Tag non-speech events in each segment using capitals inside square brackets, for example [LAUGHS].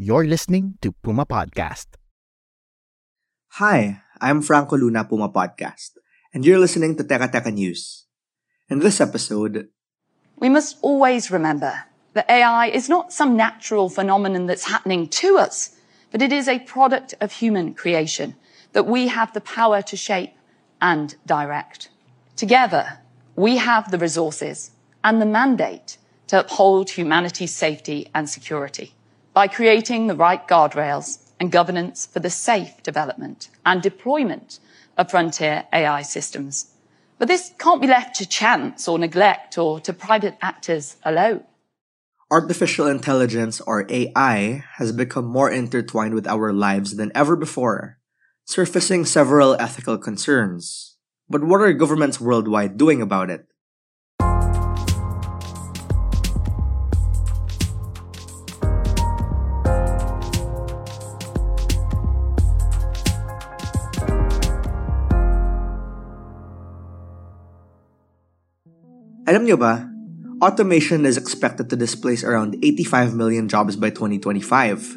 You're listening to Puma Podcast. Hi, I'm Franco Luna Puma Podcast, and you're listening to Teka Teka News. In this episode, We must always remember that AI is not some natural phenomenon that's happening to us, but it is a product of human creation that we have the power to shape and direct. Together, we have the resources and the mandate to uphold humanity's safety and security by creating the right guardrails and governance for the safe development and deployment of frontier AI systems. But this can't be left to chance or neglect or to private actors alone. artificial intelligence, or AI, has become more intertwined with our lives than ever before, surfacing several ethical concerns. But what are governments worldwide doing about it? Alam nyo ba, automation is expected to displace around 85 million jobs by 2025.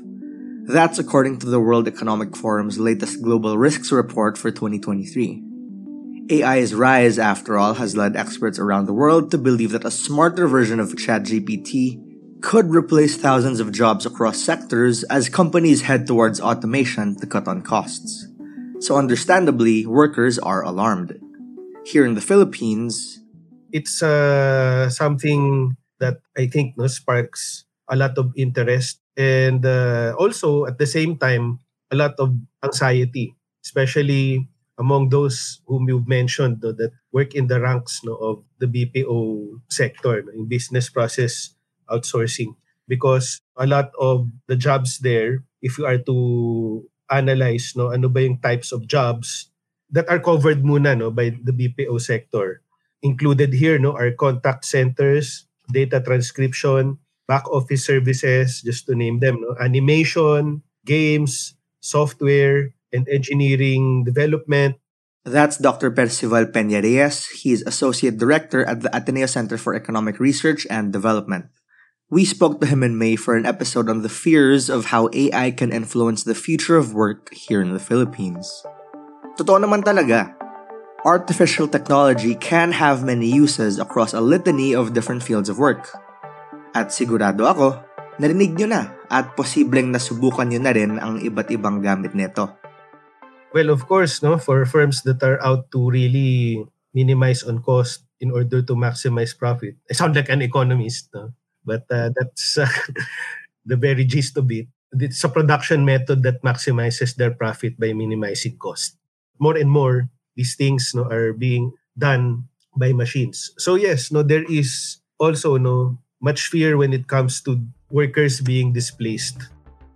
That's according to the World Economic Forum's latest Global Risks Report for 2023. AI's rise, after all, has led experts around the world to believe that a smarter version of ChatGPT could replace thousands of jobs across sectors as companies head towards automation to cut on costs. So, understandably, workers are alarmed. Here in the Philippines, it's uh, something that I think no sparks a lot of interest and uh, also at the same time a lot of anxiety, especially among those whom you've mentioned no, that work in the ranks no, of the BPO sector no, in business process outsourcing. Because a lot of the jobs there if you are to analyze no ano ba yung types of jobs that are covered muna no by the BPO sector included here no are contact centers, data transcription, back office services, just to name them, no? animation, games, software, and engineering development. That's Dr. Percival Peña Reyes. He's Associate Director at the Ateneo Center for Economic Research and Development. We spoke to him in May for an episode on the fears of how AI can influence the future of work here in the Philippines. Totoo naman talaga, artificial technology can have many uses across a litany of different fields of work. At sigurado ako, narinig nyo na at posibleng nasubukan nyo na rin ang iba't ibang gamit nito. Well, of course, no, for firms that are out to really minimize on cost in order to maximize profit. I sound like an economist, no? but uh, that's uh, [LAUGHS] the very gist of it. It's a production method that maximizes their profit by minimizing cost. More and more, these things no, are being done by machines. So yes, no, there is also no much fear when it comes to workers being displaced.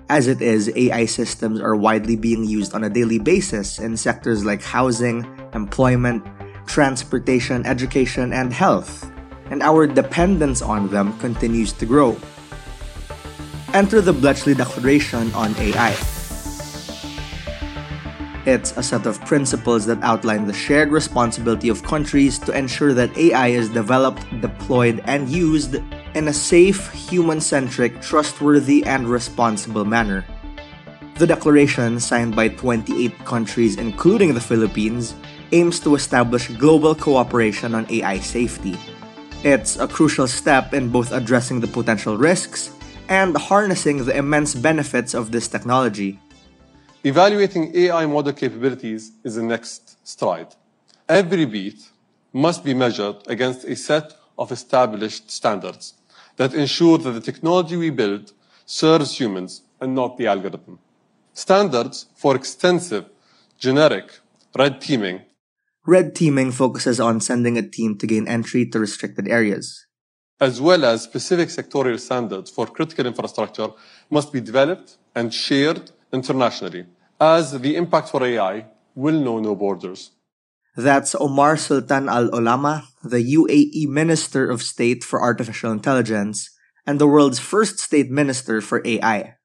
As it is, AI systems are widely being used on a daily basis in sectors like housing, employment, transportation, education, and health, and our dependence on them continues to grow. Enter the Bletchley Declaration on AI. It's a set of principles that outline the shared responsibility of countries to ensure that AI is developed, deployed, and used in a safe, human centric, trustworthy, and responsible manner. The declaration, signed by 28 countries, including the Philippines, aims to establish global cooperation on AI safety. It's a crucial step in both addressing the potential risks and harnessing the immense benefits of this technology. Evaluating AI model capabilities is the next stride. Every beat must be measured against a set of established standards that ensure that the technology we build serves humans and not the algorithm. Standards for extensive, generic red teaming Red teaming focuses on sending a team to gain entry to restricted areas. As well as specific sectorial standards for critical infrastructure must be developed and shared internationally, as the impact for AI will know no borders. That's Omar Sultan Al Olama, the UAE Minister of State for Artificial Intelligence and the world's first state minister for AI.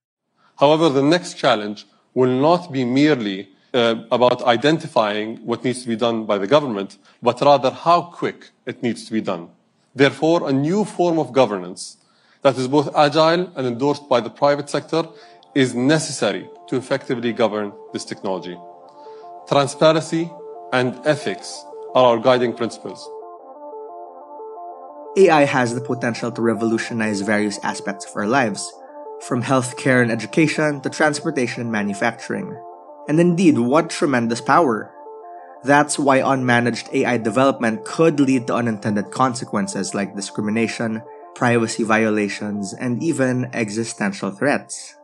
However, the next challenge will not be merely uh, about identifying what needs to be done by the government, but rather how quick it needs to be done. Therefore, a new form of governance that is both agile and endorsed by the private sector is necessary to effectively govern this technology. Transparency and ethics are our guiding principles. AI has the potential to revolutionize various aspects of our lives, from healthcare and education to transportation and manufacturing. And indeed, what tremendous power! That's why unmanaged AI development could lead to unintended consequences like discrimination, privacy violations, and even existential threats.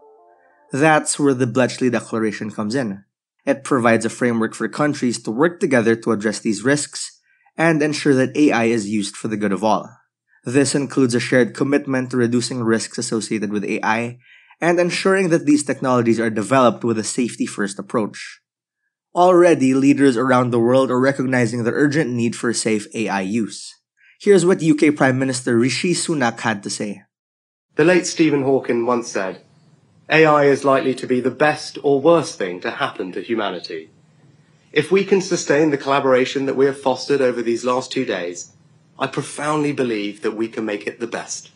That's where the Bletchley Declaration comes in. It provides a framework for countries to work together to address these risks and ensure that AI is used for the good of all. This includes a shared commitment to reducing risks associated with AI and ensuring that these technologies are developed with a safety first approach. Already, leaders around the world are recognizing the urgent need for safe AI use. Here's what UK Prime Minister Rishi Sunak had to say. The late Stephen Hawking once said, AI is likely to be the best or worst thing to happen to humanity. If we can sustain the collaboration that we have fostered over these last two days, I profoundly believe that we can make it the best.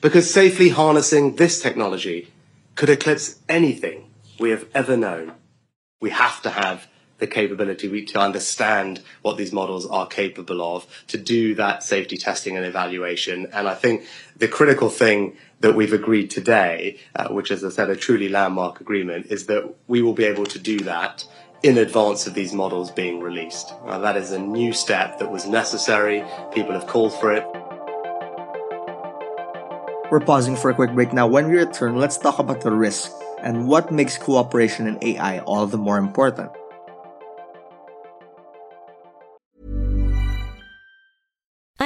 Because safely harnessing this technology could eclipse anything we have ever known. We have to have the capability to understand what these models are capable of, to do that safety testing and evaluation. And I think the critical thing that we've agreed today, uh, which is, as I said, a truly landmark agreement, is that we will be able to do that in advance of these models being released. Now, that is a new step that was necessary. People have called for it. We're pausing for a quick break now. When we return, let's talk about the risk and what makes cooperation in AI all the more important.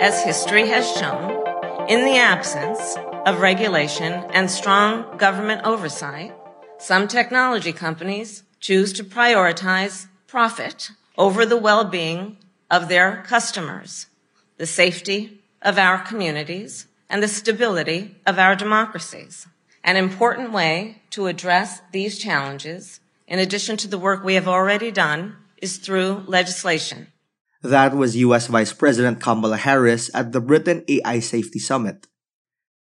As history has shown, in the absence of regulation and strong government oversight, some technology companies choose to prioritize profit over the well-being of their customers, the safety of our communities, and the stability of our democracies. An important way to address these challenges, in addition to the work we have already done, is through legislation. That was US Vice President Kamala Harris at the Britain AI Safety Summit.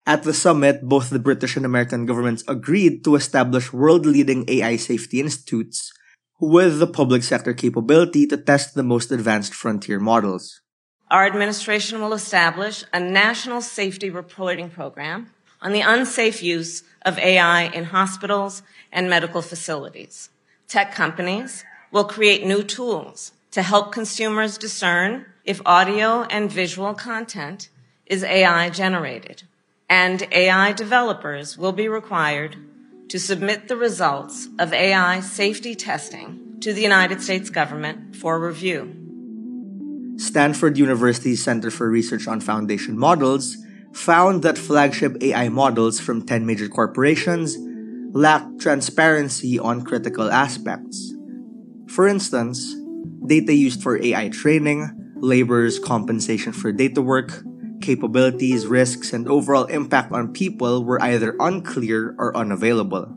At the summit, both the British and American governments agreed to establish world leading AI safety institutes with the public sector capability to test the most advanced frontier models. Our administration will establish a national safety reporting program on the unsafe use of AI in hospitals and medical facilities. Tech companies will create new tools to help consumers discern if audio and visual content is AI generated. And AI developers will be required to submit the results of AI safety testing to the United States government for review. Stanford University's Center for Research on Foundation Models found that flagship AI models from 10 major corporations lack transparency on critical aspects. For instance, data used for AI training, labor's compensation for data work, capabilities, risks, and overall impact on people were either unclear or unavailable.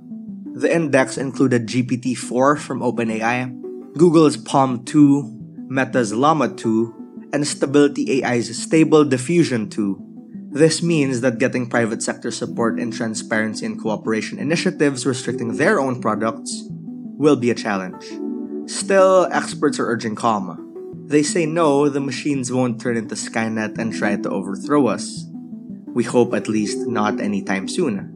The index included GPT 4 from OpenAI, Google's PaLM 2, Meta's Llama 2, and Stability AI's Stable Diffusion 2 this means that getting private sector support in transparency and cooperation initiatives restricting their own products will be a challenge. Still, experts are urging calm. They say no, the machines won't turn into Skynet and try to overthrow us. We hope at least not anytime soon.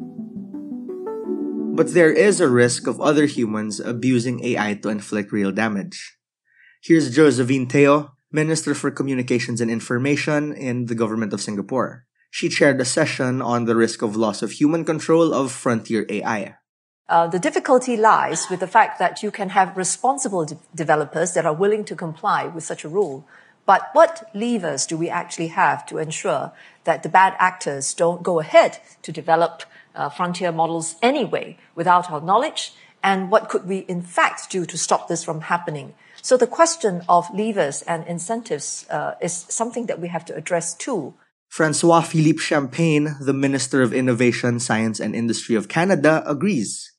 But there is a risk of other humans abusing AI to inflict real damage. Here's Josephine Teo, Minister for Communications and Information in the Government of Singapore she chaired a session on the risk of loss of human control of frontier AI. Uh, the difficulty lies with the fact that you can have responsible de- developers that are willing to comply with such a rule. But what levers do we actually have to ensure that the bad actors don't go ahead to develop uh, frontier models anyway without our knowledge? And what could we in fact do to stop this from happening? So the question of levers and incentives uh, is something that we have to address too. Francois Philippe Champagne, the Minister of Innovation, Science and Industry of Canada, agrees.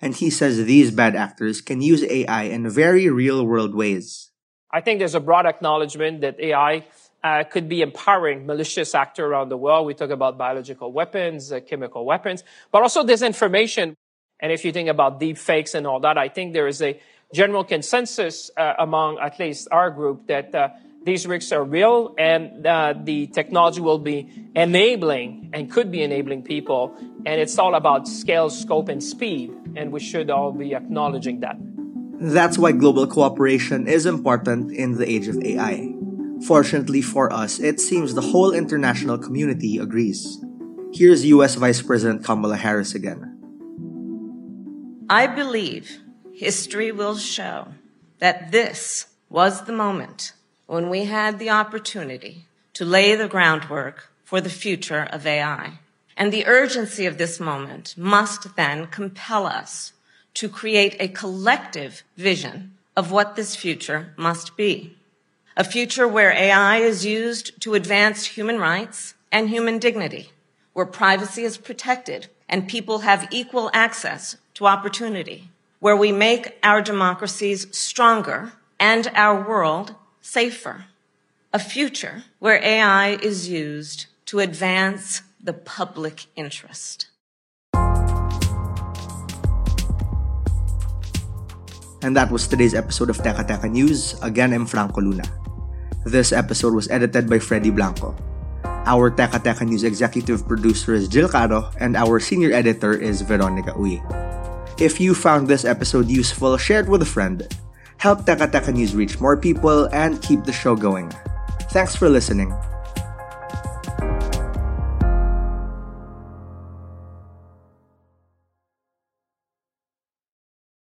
And he says these bad actors can use AI in very real world ways. I think there's a broad acknowledgement that AI uh, could be empowering malicious actors around the world. We talk about biological weapons, uh, chemical weapons, but also disinformation. And if you think about deep fakes and all that, I think there is a general consensus uh, among at least our group that uh, these risks are real and uh, the technology will be enabling and could be enabling people. And it's all about scale, scope, and speed. And we should all be acknowledging that. That's why global cooperation is important in the age of AI. Fortunately for us, it seems the whole international community agrees. Here's US Vice President Kamala Harris again. I believe history will show that this was the moment when we had the opportunity to lay the groundwork for the future of AI. And the urgency of this moment must then compel us to create a collective vision of what this future must be. A future where AI is used to advance human rights and human dignity, where privacy is protected and people have equal access to opportunity, where we make our democracies stronger and our world safer, a future where AI is used to advance the public interest. And that was today's episode of Teka Teka News. Again, I'm Franco Luna. This episode was edited by Freddy Blanco. Our Teka Teka News executive producer is Jill Caro, and our senior editor is Veronica Uy. If you found this episode useful, share it with a friend help Teka News reach more people, and keep the show going. Thanks for listening.